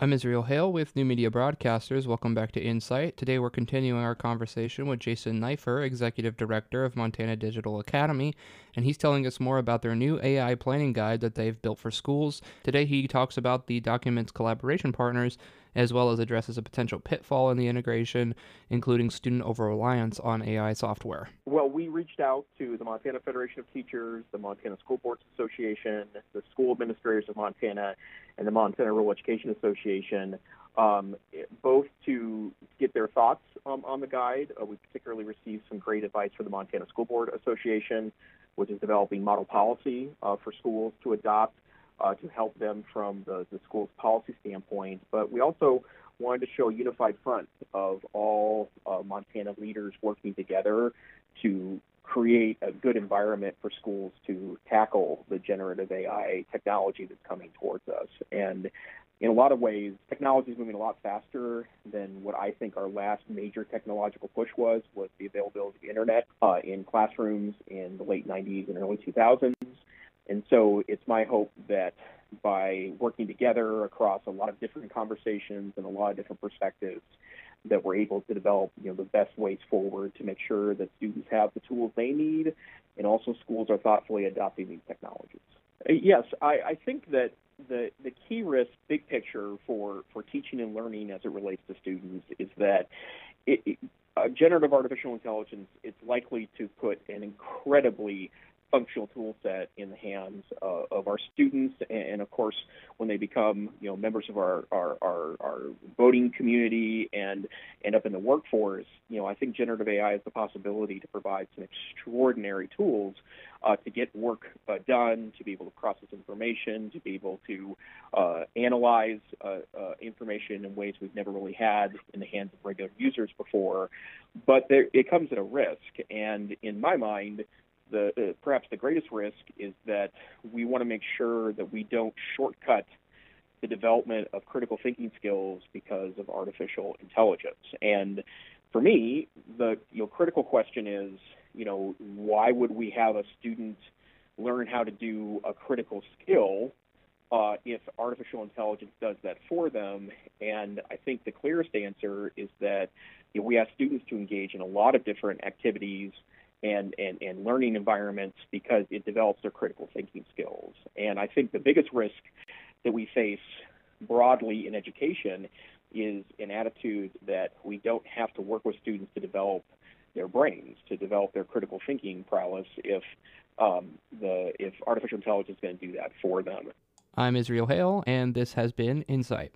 I'm Israel Hale with New Media Broadcasters. Welcome back to Insight. Today we're continuing our conversation with Jason Neiffer, Executive Director of Montana Digital Academy, and he's telling us more about their new AI planning guide that they've built for schools. Today he talks about the document's collaboration partners as well as addresses a potential pitfall in the integration, including student over reliance on AI software. Well, we reached out to the Montana Federation of Teachers, the Montana School Boards Association, the School Administrators of Montana, and the Montana Rural Education Association. Um, both to get their thoughts um, on the guide. Uh, we particularly received some great advice from the Montana School Board Association, which is developing model policy uh, for schools to adopt uh, to help them from the, the school's policy standpoint. But we also wanted to show a unified front of all uh, Montana leaders working together to create a good environment for schools to tackle the generative AI technology that's coming towards us. And in a lot of ways, technology is moving a lot faster than what I think our last major technological push was, was the availability of the internet uh, in classrooms in the late 90s and early 2000s. And so it's my hope that by working together across a lot of different conversations and a lot of different perspectives, that we're able to develop you know the best ways forward to make sure that students have the tools they need, and also schools are thoughtfully adopting these technologies. Uh, yes, I, I think that the the key risk, big picture for for teaching and learning as it relates to students is that it, it, uh, generative artificial intelligence is likely to put an incredibly functional tool set in the hands uh, of our students, and, and, of course, when they become you know members of our, our, our, our, voting community and end up in the workforce, you know I think generative AI has the possibility to provide some extraordinary tools uh, to get work uh, done, to be able to process information, to be able to uh, analyze uh, uh, information in ways we've never really had in the hands of regular users before. But there, it comes at a risk, and in my mind the uh, perhaps the greatest risk is that we want to make sure that we don't shortcut the development of critical thinking skills because of artificial intelligence. And for me, the you know, critical question is, you know, why would we have a student learn how to do a critical skill uh, if artificial intelligence does that for them? And I think the clearest answer is that you know, we ask students to engage in a lot of different activities and, and, and learning environments because it develops their critical thinking skills. And I think the biggest risk that we face broadly in education is an attitude that we don't have to work with students to develop their brains, to develop their critical thinking prowess if um, the if artificial intelligence is going to do that for them. I'm Israel Hale, and this has been Insight.